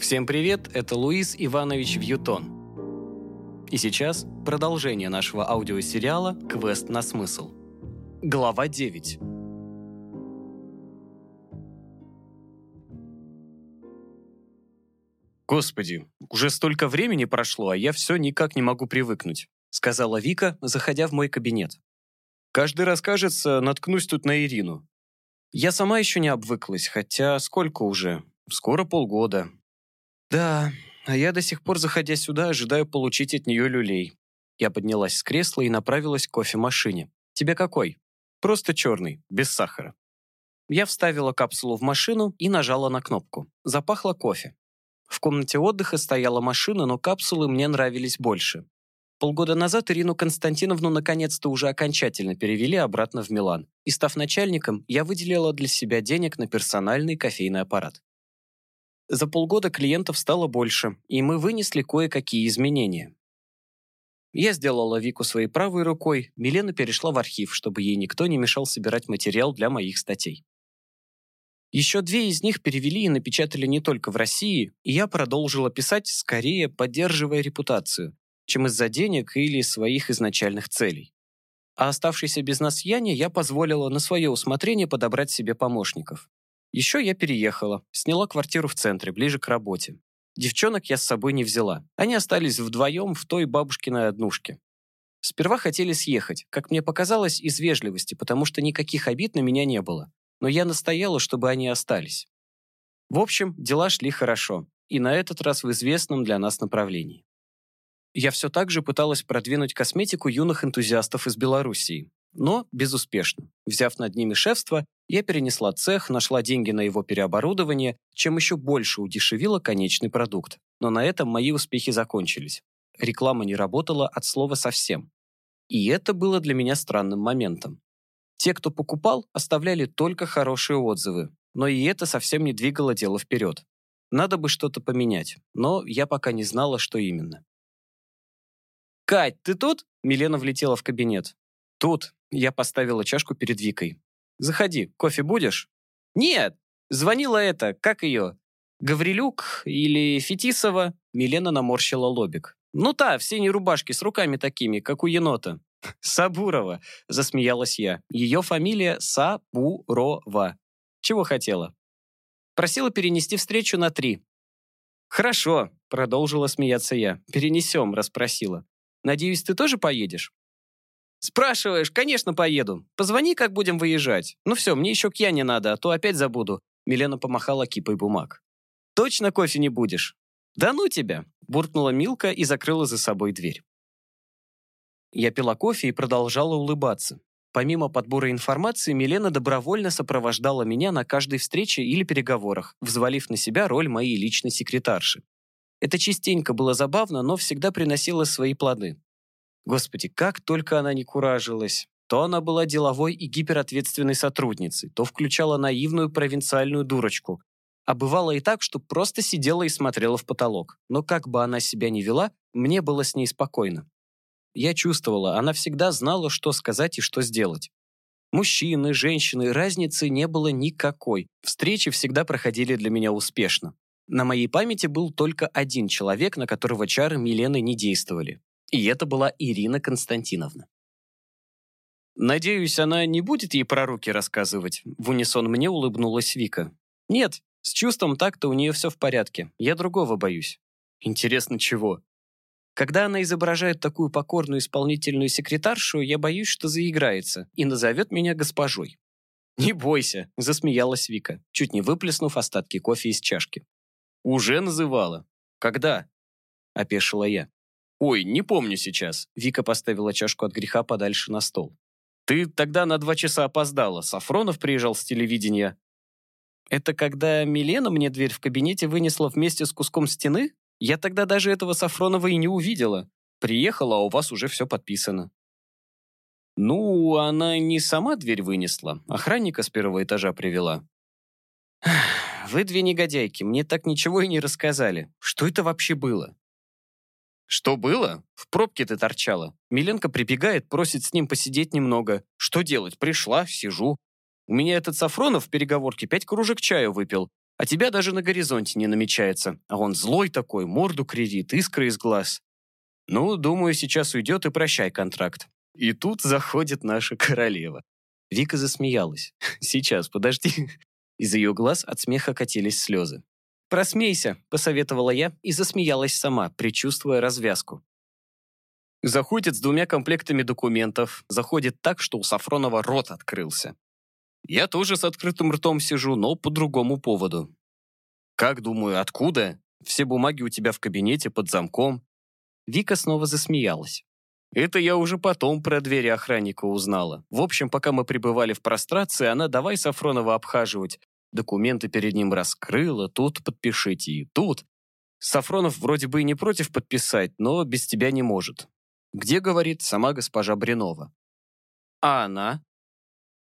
Всем привет, это Луис Иванович Вьютон. И сейчас продолжение нашего аудиосериала «Квест на смысл». Глава 9. «Господи, уже столько времени прошло, а я все никак не могу привыкнуть», сказала Вика, заходя в мой кабинет. «Каждый раз, кажется, наткнусь тут на Ирину. Я сама еще не обвыклась, хотя сколько уже? Скоро полгода. Да, а я до сих пор, заходя сюда, ожидаю получить от нее люлей. Я поднялась с кресла и направилась к кофемашине. Тебе какой? Просто черный, без сахара. Я вставила капсулу в машину и нажала на кнопку. Запахло кофе. В комнате отдыха стояла машина, но капсулы мне нравились больше. Полгода назад Ирину Константиновну наконец-то уже окончательно перевели обратно в Милан. И став начальником, я выделила для себя денег на персональный кофейный аппарат. За полгода клиентов стало больше, и мы вынесли кое-какие изменения. Я сделала Вику своей правой рукой, Милена перешла в архив, чтобы ей никто не мешал собирать материал для моих статей. Еще две из них перевели и напечатали не только в России, и я продолжила писать, скорее поддерживая репутацию, чем из-за денег или своих изначальных целей. А оставшейся без нас Яне я позволила на свое усмотрение подобрать себе помощников. Еще я переехала, сняла квартиру в центре, ближе к работе. Девчонок я с собой не взяла. Они остались вдвоем в той бабушкиной однушке. Сперва хотели съехать, как мне показалось, из вежливости, потому что никаких обид на меня не было. Но я настояла, чтобы они остались. В общем, дела шли хорошо, и на этот раз в известном для нас направлении. Я все так же пыталась продвинуть косметику юных энтузиастов из Белоруссии, но безуспешно. Взяв над ними шефство, я перенесла цех, нашла деньги на его переоборудование, чем еще больше удешевила конечный продукт. Но на этом мои успехи закончились. Реклама не работала от слова совсем. И это было для меня странным моментом. Те, кто покупал, оставляли только хорошие отзывы, но и это совсем не двигало дело вперед. Надо бы что-то поменять, но я пока не знала, что именно. «Кать, ты тут?» Милена влетела в кабинет. «Тут». Я поставила чашку перед Викой. «Заходи, кофе будешь?» «Нет!» Звонила это, как ее? Гаврилюк или Фетисова?» Милена наморщила лобик. «Ну та, в синей рубашке с руками такими, как у енота». «Сабурова», — засмеялась я. Ее фамилия Сабурова. Чего хотела? Просила перенести встречу на три. «Хорошо», — продолжила смеяться я. «Перенесем», — расспросила. Надеюсь, ты тоже поедешь?» «Спрашиваешь, конечно, поеду. Позвони, как будем выезжать. Ну все, мне еще к Яне надо, а то опять забуду». Милена помахала кипой бумаг. «Точно кофе не будешь?» «Да ну тебя!» – буркнула Милка и закрыла за собой дверь. Я пила кофе и продолжала улыбаться. Помимо подбора информации, Милена добровольно сопровождала меня на каждой встрече или переговорах, взвалив на себя роль моей личной секретарши. Это частенько было забавно, но всегда приносило свои плоды. Господи, как только она не куражилась. То она была деловой и гиперответственной сотрудницей, то включала наивную провинциальную дурочку. А бывало и так, что просто сидела и смотрела в потолок. Но как бы она себя ни вела, мне было с ней спокойно. Я чувствовала, она всегда знала, что сказать и что сделать. Мужчины, женщины, разницы не было никакой. Встречи всегда проходили для меня успешно. На моей памяти был только один человек, на которого чары Милены не действовали. И это была Ирина Константиновна. «Надеюсь, она не будет ей про руки рассказывать?» В унисон мне улыбнулась Вика. «Нет, с чувством так-то у нее все в порядке. Я другого боюсь». «Интересно, чего?» Когда она изображает такую покорную исполнительную секретаршу, я боюсь, что заиграется и назовет меня госпожой. «Не бойся», — засмеялась Вика, чуть не выплеснув остатки кофе из чашки. «Уже называла? Когда?» – опешила я. «Ой, не помню сейчас». Вика поставила чашку от греха подальше на стол. «Ты тогда на два часа опоздала. Сафронов приезжал с телевидения». «Это когда Милена мне дверь в кабинете вынесла вместе с куском стены? Я тогда даже этого Сафронова и не увидела. Приехала, а у вас уже все подписано». «Ну, она не сама дверь вынесла. Охранника с первого этажа привела». Вы две негодяйки, мне так ничего и не рассказали. Что это вообще было? Что было? В пробке ты торчала. Миленко прибегает, просит с ним посидеть немного. Что делать? Пришла, сижу. У меня этот Сафронов в переговорке пять кружек чаю выпил. А тебя даже на горизонте не намечается. А он злой такой, морду кривит, искры из глаз. Ну, думаю, сейчас уйдет и прощай контракт. И тут заходит наша королева. Вика засмеялась. Сейчас, подожди. Из ее глаз от смеха катились слезы. «Просмейся», — посоветовала я и засмеялась сама, предчувствуя развязку. Заходит с двумя комплектами документов. Заходит так, что у Сафронова рот открылся. Я тоже с открытым ртом сижу, но по другому поводу. Как, думаю, откуда? Все бумаги у тебя в кабинете под замком. Вика снова засмеялась. Это я уже потом про двери охранника узнала. В общем, пока мы пребывали в прострации, она давай Сафронова обхаживать. Документы перед ним раскрыла, тут подпишите и тут. Сафронов вроде бы и не против подписать, но без тебя не может. Где, говорит, сама госпожа Бринова. А она?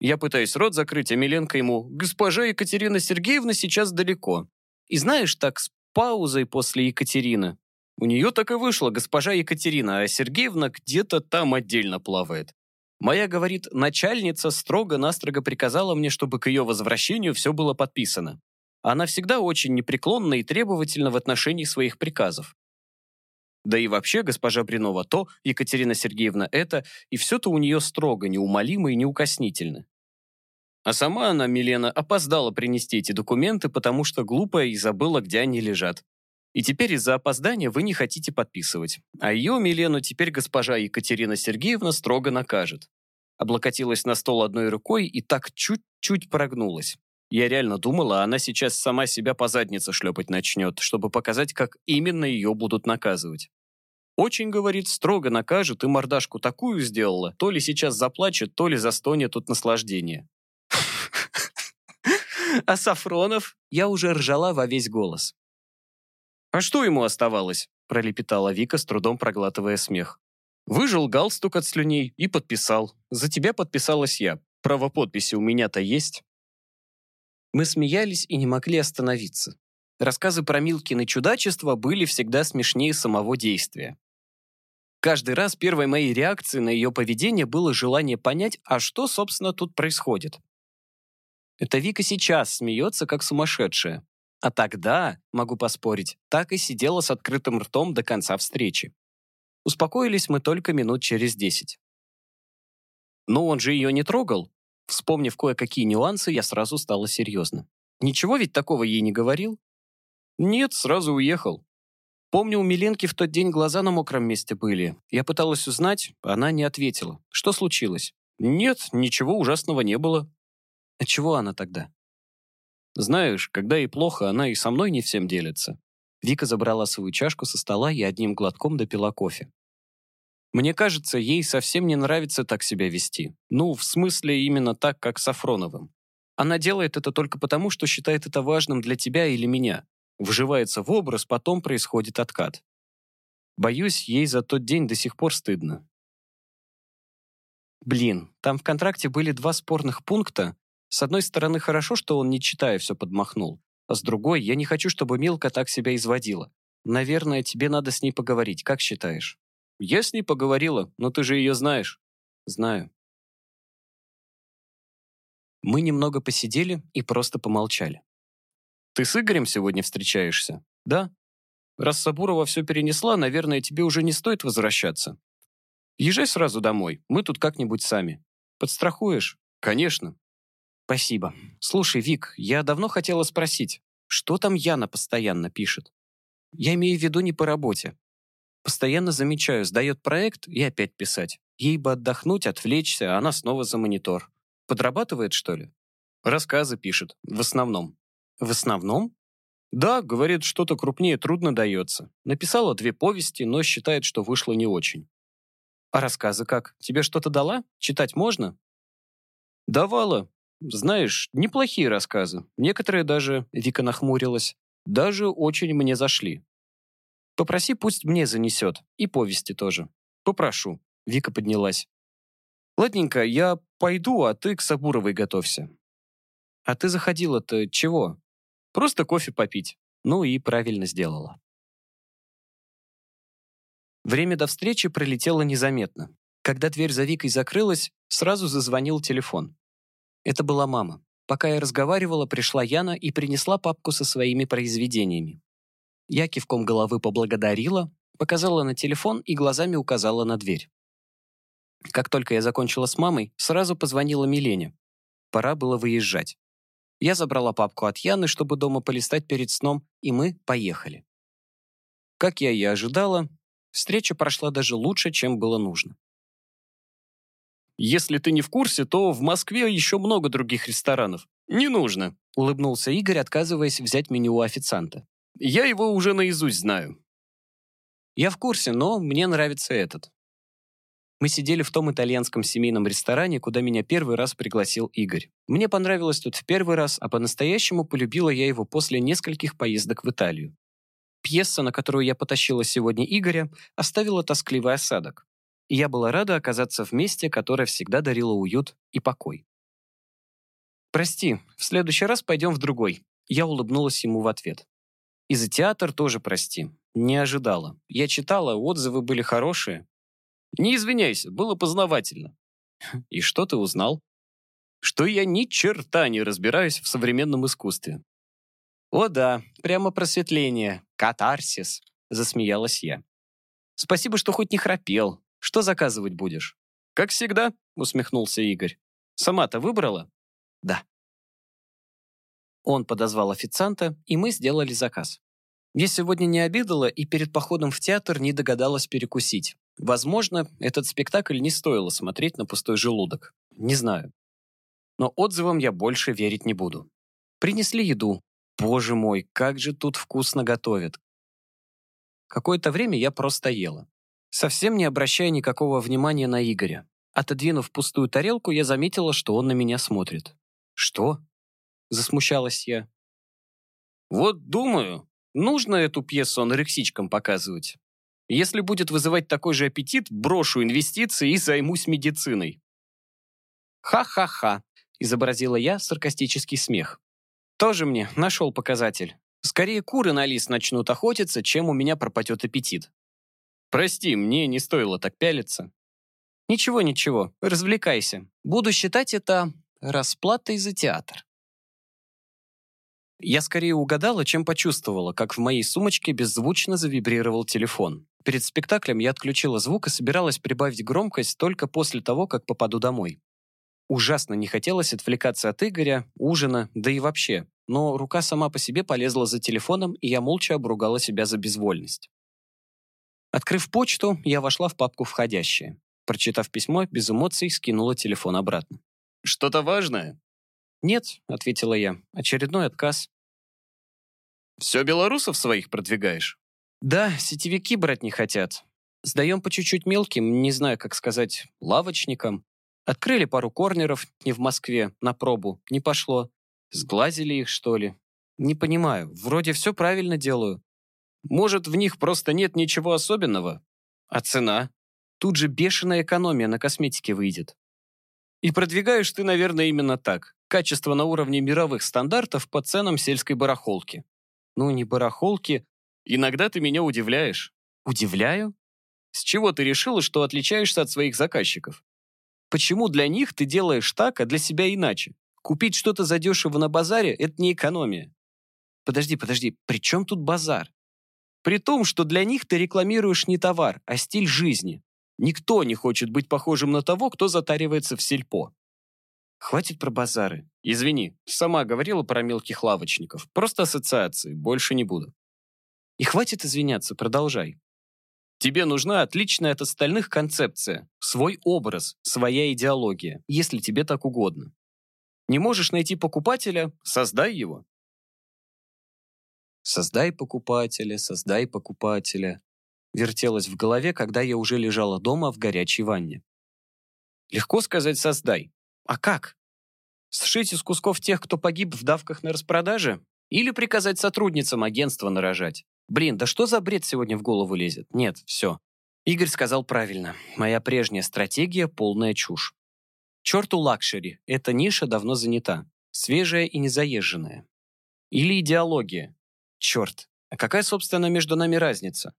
Я пытаюсь рот закрыть, а Миленко ему «Госпожа Екатерина Сергеевна сейчас далеко». И знаешь, так с паузой после Екатерины. У нее так и вышло, госпожа Екатерина, а Сергеевна где-то там отдельно плавает. Моя, говорит, начальница строго-настрого приказала мне, чтобы к ее возвращению все было подписано. Она всегда очень непреклонна и требовательна в отношении своих приказов. Да и вообще, госпожа Бринова то, Екатерина Сергеевна это, и все-то у нее строго, неумолимо и неукоснительно. А сама она, Милена, опоздала принести эти документы, потому что глупая и забыла, где они лежат. И теперь из-за опоздания вы не хотите подписывать. А ее, Милену, теперь госпожа Екатерина Сергеевна строго накажет. Облокотилась на стол одной рукой и так чуть-чуть прогнулась. Я реально думала, она сейчас сама себя по заднице шлепать начнет, чтобы показать, как именно ее будут наказывать. Очень, говорит, строго накажет и мордашку такую сделала, то ли сейчас заплачет, то ли застонет от наслаждения. А Сафронов? Я уже ржала во весь голос. «А что ему оставалось?» – пролепетала Вика, с трудом проглатывая смех. Выжил галстук от слюней и подписал. За тебя подписалась я. Право подписи у меня-то есть. Мы смеялись и не могли остановиться. Рассказы про Милкины чудачества были всегда смешнее самого действия. Каждый раз первой моей реакцией на ее поведение было желание понять, а что, собственно, тут происходит. Это Вика сейчас смеется, как сумасшедшая. А тогда, могу поспорить, так и сидела с открытым ртом до конца встречи. Успокоились мы только минут через десять. Но он же ее не трогал. Вспомнив кое-какие нюансы, я сразу стала серьезно. Ничего ведь такого ей не говорил? Нет, сразу уехал. Помню, у Миленки в тот день глаза на мокром месте были. Я пыталась узнать, она не ответила. Что случилось? Нет, ничего ужасного не было. А чего она тогда? Знаешь, когда ей плохо, она и со мной не всем делится. Вика забрала свою чашку со стола и одним глотком допила кофе. Мне кажется, ей совсем не нравится так себя вести. Ну, в смысле, именно так, как Сафроновым. Она делает это только потому, что считает это важным для тебя или меня. Вживается в образ, потом происходит откат. Боюсь, ей за тот день до сих пор стыдно. Блин, там в контракте были два спорных пункта, с одной стороны, хорошо, что он, не читая, все подмахнул. А с другой, я не хочу, чтобы Милка так себя изводила. Наверное, тебе надо с ней поговорить, как считаешь? Я с ней поговорила, но ты же ее знаешь. Знаю. Мы немного посидели и просто помолчали. Ты с Игорем сегодня встречаешься? Да. Раз Сабурова все перенесла, наверное, тебе уже не стоит возвращаться. Езжай сразу домой, мы тут как-нибудь сами. Подстрахуешь? Конечно. Спасибо. Слушай, Вик, я давно хотела спросить, что там Яна постоянно пишет? Я имею в виду не по работе. Постоянно замечаю, сдает проект и опять писать. Ей бы отдохнуть, отвлечься, а она снова за монитор. Подрабатывает, что ли? Рассказы пишет, в основном. В основном? Да, говорит, что-то крупнее трудно дается. Написала две повести, но считает, что вышло не очень. А рассказы как? Тебе что-то дала? Читать можно? Давала, знаешь, неплохие рассказы. Некоторые даже, Вика нахмурилась, даже очень мне зашли. Попроси, пусть мне занесет. И повести тоже. Попрошу. Вика поднялась. Ладненько, я пойду, а ты к Сабуровой готовься. А ты заходила-то чего? Просто кофе попить. Ну и правильно сделала. Время до встречи пролетело незаметно. Когда дверь за Викой закрылась, сразу зазвонил телефон. Это была мама. Пока я разговаривала, пришла Яна и принесла папку со своими произведениями. Я кивком головы поблагодарила, показала на телефон и глазами указала на дверь. Как только я закончила с мамой, сразу позвонила Милене. Пора было выезжать. Я забрала папку от Яны, чтобы дома полистать перед сном, и мы поехали. Как я и ожидала, встреча прошла даже лучше, чем было нужно. «Если ты не в курсе, то в Москве еще много других ресторанов. Не нужно», — улыбнулся Игорь, отказываясь взять меню у официанта. «Я его уже наизусть знаю». «Я в курсе, но мне нравится этот». Мы сидели в том итальянском семейном ресторане, куда меня первый раз пригласил Игорь. Мне понравилось тут в первый раз, а по-настоящему полюбила я его после нескольких поездок в Италию. Пьеса, на которую я потащила сегодня Игоря, оставила тоскливый осадок и я была рада оказаться в месте, которое всегда дарило уют и покой. «Прости, в следующий раз пойдем в другой», я улыбнулась ему в ответ. «И за театр тоже прости. Не ожидала. Я читала, отзывы были хорошие». «Не извиняйся, было познавательно». «И что ты узнал?» «Что я ни черта не разбираюсь в современном искусстве». «О да, прямо просветление, катарсис», — засмеялась я. «Спасибо, что хоть не храпел, что заказывать будешь?» «Как всегда», — усмехнулся Игорь. «Сама-то выбрала?» «Да». Он подозвал официанта, и мы сделали заказ. Я сегодня не обедала и перед походом в театр не догадалась перекусить. Возможно, этот спектакль не стоило смотреть на пустой желудок. Не знаю. Но отзывам я больше верить не буду. Принесли еду. Боже мой, как же тут вкусно готовят. Какое-то время я просто ела совсем не обращая никакого внимания на Игоря. Отодвинув пустую тарелку, я заметила, что он на меня смотрит. «Что?» — засмущалась я. «Вот думаю, нужно эту пьесу анорексичкам показывать. Если будет вызывать такой же аппетит, брошу инвестиции и займусь медициной». «Ха-ха-ха», — изобразила я саркастический смех. «Тоже мне нашел показатель. Скорее куры на лис начнут охотиться, чем у меня пропадет аппетит. Прости, мне не стоило так пялиться. Ничего, ничего, развлекайся. Буду считать это расплатой за театр. Я скорее угадала, чем почувствовала, как в моей сумочке беззвучно завибрировал телефон. Перед спектаклем я отключила звук и собиралась прибавить громкость только после того, как попаду домой. Ужасно не хотелось отвлекаться от Игоря, ужина, да и вообще. Но рука сама по себе полезла за телефоном, и я молча обругала себя за безвольность. Открыв почту, я вошла в папку «Входящие». Прочитав письмо, без эмоций скинула телефон обратно. «Что-то важное?» «Нет», — ответила я. «Очередной отказ». «Все белорусов своих продвигаешь?» «Да, сетевики брать не хотят. Сдаем по чуть-чуть мелким, не знаю, как сказать, лавочникам. Открыли пару корнеров, не в Москве, на пробу. Не пошло. Сглазили их, что ли? Не понимаю. Вроде все правильно делаю. Может, в них просто нет ничего особенного? А цена? Тут же бешеная экономия на косметике выйдет. И продвигаешь ты, наверное, именно так. Качество на уровне мировых стандартов по ценам сельской барахолки. Ну, не барахолки. Иногда ты меня удивляешь. Удивляю? С чего ты решила, что отличаешься от своих заказчиков? Почему для них ты делаешь так, а для себя иначе? Купить что-то задешево на базаре – это не экономия. Подожди, подожди, при чем тут базар? При том, что для них ты рекламируешь не товар, а стиль жизни. Никто не хочет быть похожим на того, кто затаривается в сельпо. Хватит про базары. Извини, сама говорила про мелких лавочников. Просто ассоциации, больше не буду. И хватит извиняться, продолжай. Тебе нужна отличная от остальных концепция, свой образ, своя идеология, если тебе так угодно. Не можешь найти покупателя – создай его. Создай покупателя, создай покупателя. Вертелось в голове, когда я уже лежала дома в горячей ванне. Легко сказать «создай». А как? Сшить из кусков тех, кто погиб в давках на распродаже? Или приказать сотрудницам агентства нарожать? Блин, да что за бред сегодня в голову лезет? Нет, все. Игорь сказал правильно. Моя прежняя стратегия — полная чушь. Черту luxury. Эта ниша давно занята. Свежая и незаезженная. Или идеология. Черт, а какая, собственно, между нами разница?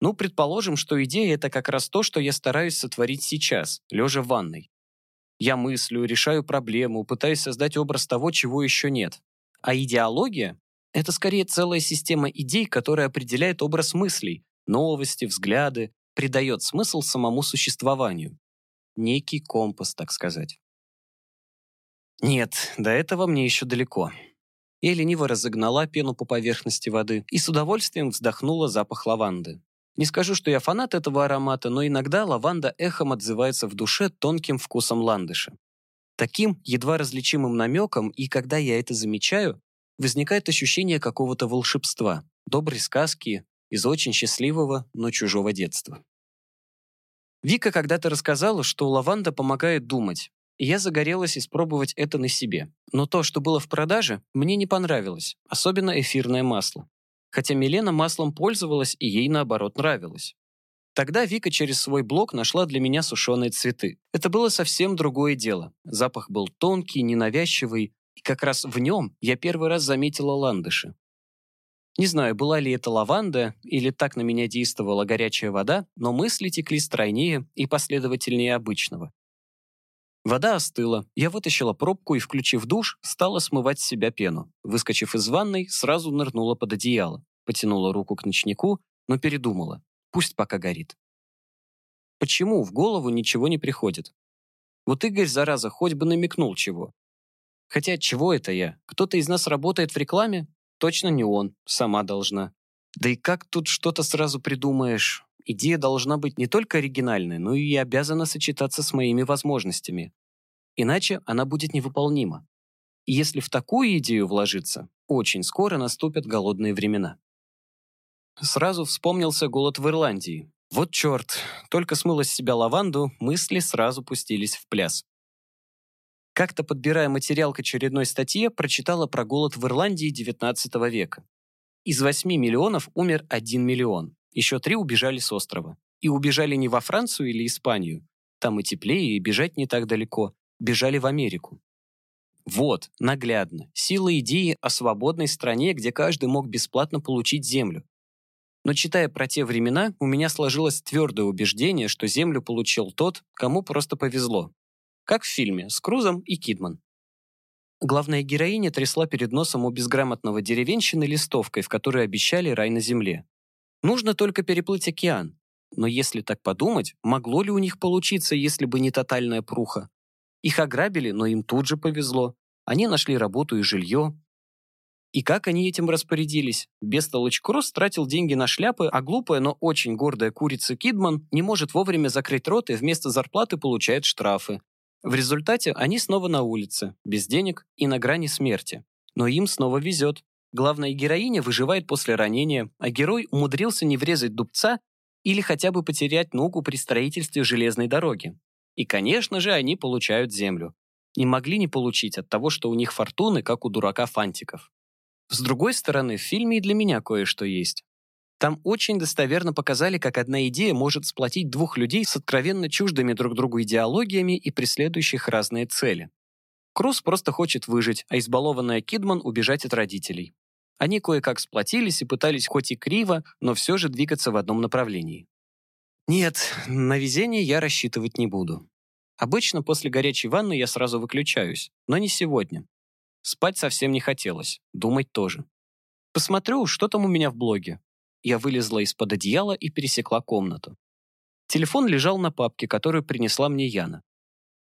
Ну, предположим, что идея — это как раз то, что я стараюсь сотворить сейчас, лежа в ванной. Я мыслю, решаю проблему, пытаюсь создать образ того, чего еще нет. А идеология — это скорее целая система идей, которая определяет образ мыслей, новости, взгляды, придает смысл самому существованию. Некий компас, так сказать. Нет, до этого мне еще далеко. Я лениво разогнала пену по поверхности воды и с удовольствием вздохнула запах лаванды. Не скажу, что я фанат этого аромата, но иногда лаванда эхом отзывается в душе тонким вкусом ландыша. Таким едва различимым намеком, и когда я это замечаю, возникает ощущение какого-то волшебства, доброй сказки из очень счастливого, но чужого детства. Вика когда-то рассказала, что лаванда помогает думать, я загорелась испробовать это на себе. Но то, что было в продаже, мне не понравилось, особенно эфирное масло. Хотя Милена маслом пользовалась, и ей, наоборот, нравилось. Тогда Вика через свой блог нашла для меня сушеные цветы. Это было совсем другое дело. Запах был тонкий, ненавязчивый, и как раз в нем я первый раз заметила ландыши. Не знаю, была ли это лаванда или так на меня действовала горячая вода, но мысли текли стройнее и последовательнее обычного. Вода остыла, я вытащила пробку и, включив душ, стала смывать с себя пену. Выскочив из ванной, сразу нырнула под одеяло, потянула руку к ночнику, но передумала. Пусть пока горит. Почему в голову ничего не приходит? Вот Игорь, зараза, хоть бы намекнул чего. Хотя чего это я? Кто-то из нас работает в рекламе? Точно не он, сама должна. Да и как тут что-то сразу придумаешь? Идея должна быть не только оригинальной, но и обязана сочетаться с моими возможностями. Иначе она будет невыполнима. И если в такую идею вложиться, очень скоро наступят голодные времена. Сразу вспомнился голод в Ирландии. Вот черт, только смыла с себя лаванду, мысли сразу пустились в пляс. Как-то подбирая материал к очередной статье, прочитала про голод в Ирландии XIX века. Из 8 миллионов умер 1 миллион. Еще три убежали с острова. И убежали не во Францию или Испанию. Там и теплее, и бежать не так далеко. Бежали в Америку. Вот, наглядно, сила идеи о свободной стране, где каждый мог бесплатно получить землю. Но читая про те времена, у меня сложилось твердое убеждение, что землю получил тот, кому просто повезло. Как в фильме с Крузом и Кидман. Главная героиня трясла перед носом у безграмотного деревенщины листовкой, в которой обещали рай на земле. Нужно только переплыть океан. Но если так подумать, могло ли у них получиться, если бы не тотальная пруха? Их ограбили, но им тут же повезло. Они нашли работу и жилье. И как они этим распорядились? Бестолочь Кросс тратил деньги на шляпы, а глупая, но очень гордая курица Кидман не может вовремя закрыть рот и вместо зарплаты получает штрафы. В результате они снова на улице, без денег и на грани смерти. Но им снова везет. Главная героиня выживает после ранения, а герой умудрился не врезать дубца или хотя бы потерять ногу при строительстве железной дороги. И, конечно же, они получают землю. Не могли не получить от того, что у них фортуны, как у дурака фантиков. С другой стороны, в фильме и для меня кое-что есть. Там очень достоверно показали, как одна идея может сплотить двух людей с откровенно чуждыми друг другу идеологиями и преследующих разные цели. Круз просто хочет выжить, а избалованная Кидман убежать от родителей. Они кое-как сплотились и пытались хоть и криво, но все же двигаться в одном направлении. Нет, на везение я рассчитывать не буду. Обычно после горячей ванны я сразу выключаюсь, но не сегодня. Спать совсем не хотелось, думать тоже. Посмотрю, что там у меня в блоге. Я вылезла из-под одеяла и пересекла комнату. Телефон лежал на папке, которую принесла мне Яна.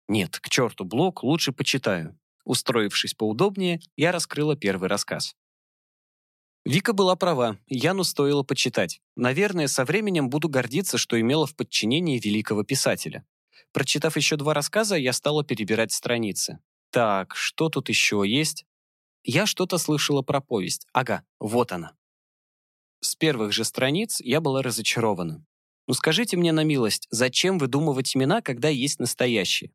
Нет, к черту блог, лучше почитаю. Устроившись поудобнее, я раскрыла первый рассказ. Вика была права, Яну стоило почитать. Наверное, со временем буду гордиться, что имела в подчинении великого писателя. Прочитав еще два рассказа, я стала перебирать страницы. Так, что тут еще есть? Я что-то слышала про повесть. Ага, вот она. С первых же страниц я была разочарована. Ну скажите мне на милость, зачем выдумывать имена, когда есть настоящие?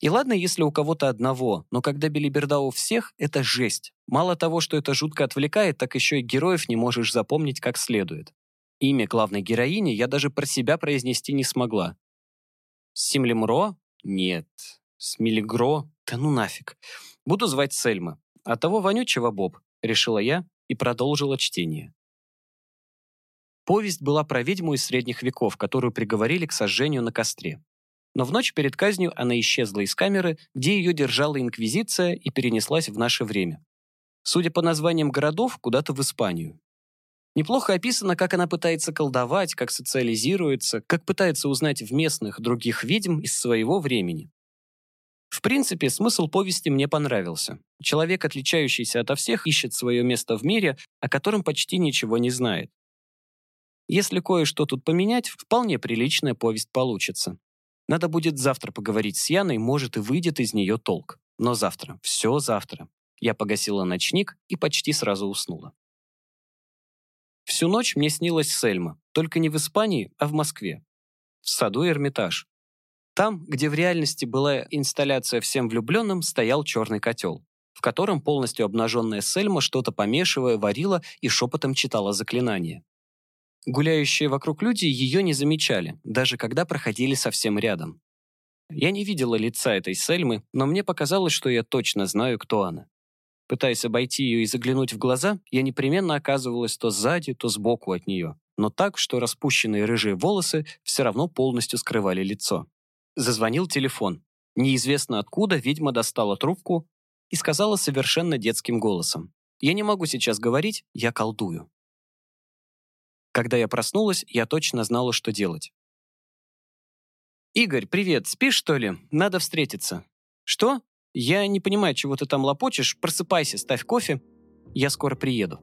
И ладно, если у кого-то одного, но когда билиберда у всех, это жесть. Мало того, что это жутко отвлекает, так еще и героев не можешь запомнить как следует. Имя главной героини я даже про себя произнести не смогла. Симлемро? Нет. Смилигро? Да ну нафиг. Буду звать Сельма. А того вонючего Боб, решила я и продолжила чтение. Повесть была про ведьму из средних веков, которую приговорили к сожжению на костре. Но в ночь перед казнью она исчезла из камеры, где ее держала Инквизиция и перенеслась в наше время. Судя по названиям городов, куда-то в Испанию. Неплохо описано, как она пытается колдовать, как социализируется, как пытается узнать в местных других ведьм из своего времени. В принципе, смысл повести мне понравился. Человек, отличающийся ото всех, ищет свое место в мире, о котором почти ничего не знает. Если кое-что тут поменять, вполне приличная повесть получится. Надо будет завтра поговорить с Яной, может и выйдет из нее толк. Но завтра, все завтра. Я погасила ночник и почти сразу уснула. Всю ночь мне снилась Сельма, только не в Испании, а в Москве. В саду Эрмитаж. Там, где в реальности была инсталляция всем влюбленным, стоял черный котел, в котором полностью обнаженная Сельма что-то помешивая варила и шепотом читала заклинание. Гуляющие вокруг люди ее не замечали, даже когда проходили совсем рядом. Я не видела лица этой Сельмы, но мне показалось, что я точно знаю, кто она. Пытаясь обойти ее и заглянуть в глаза, я непременно оказывалась то сзади, то сбоку от нее, но так, что распущенные рыжие волосы все равно полностью скрывали лицо. Зазвонил телефон. Неизвестно откуда ведьма достала трубку и сказала совершенно детским голосом. «Я не могу сейчас говорить, я колдую». Когда я проснулась, я точно знала, что делать. «Игорь, привет, спишь, что ли? Надо встретиться». «Что? Я не понимаю, чего ты там лопочешь. Просыпайся, ставь кофе. Я скоро приеду».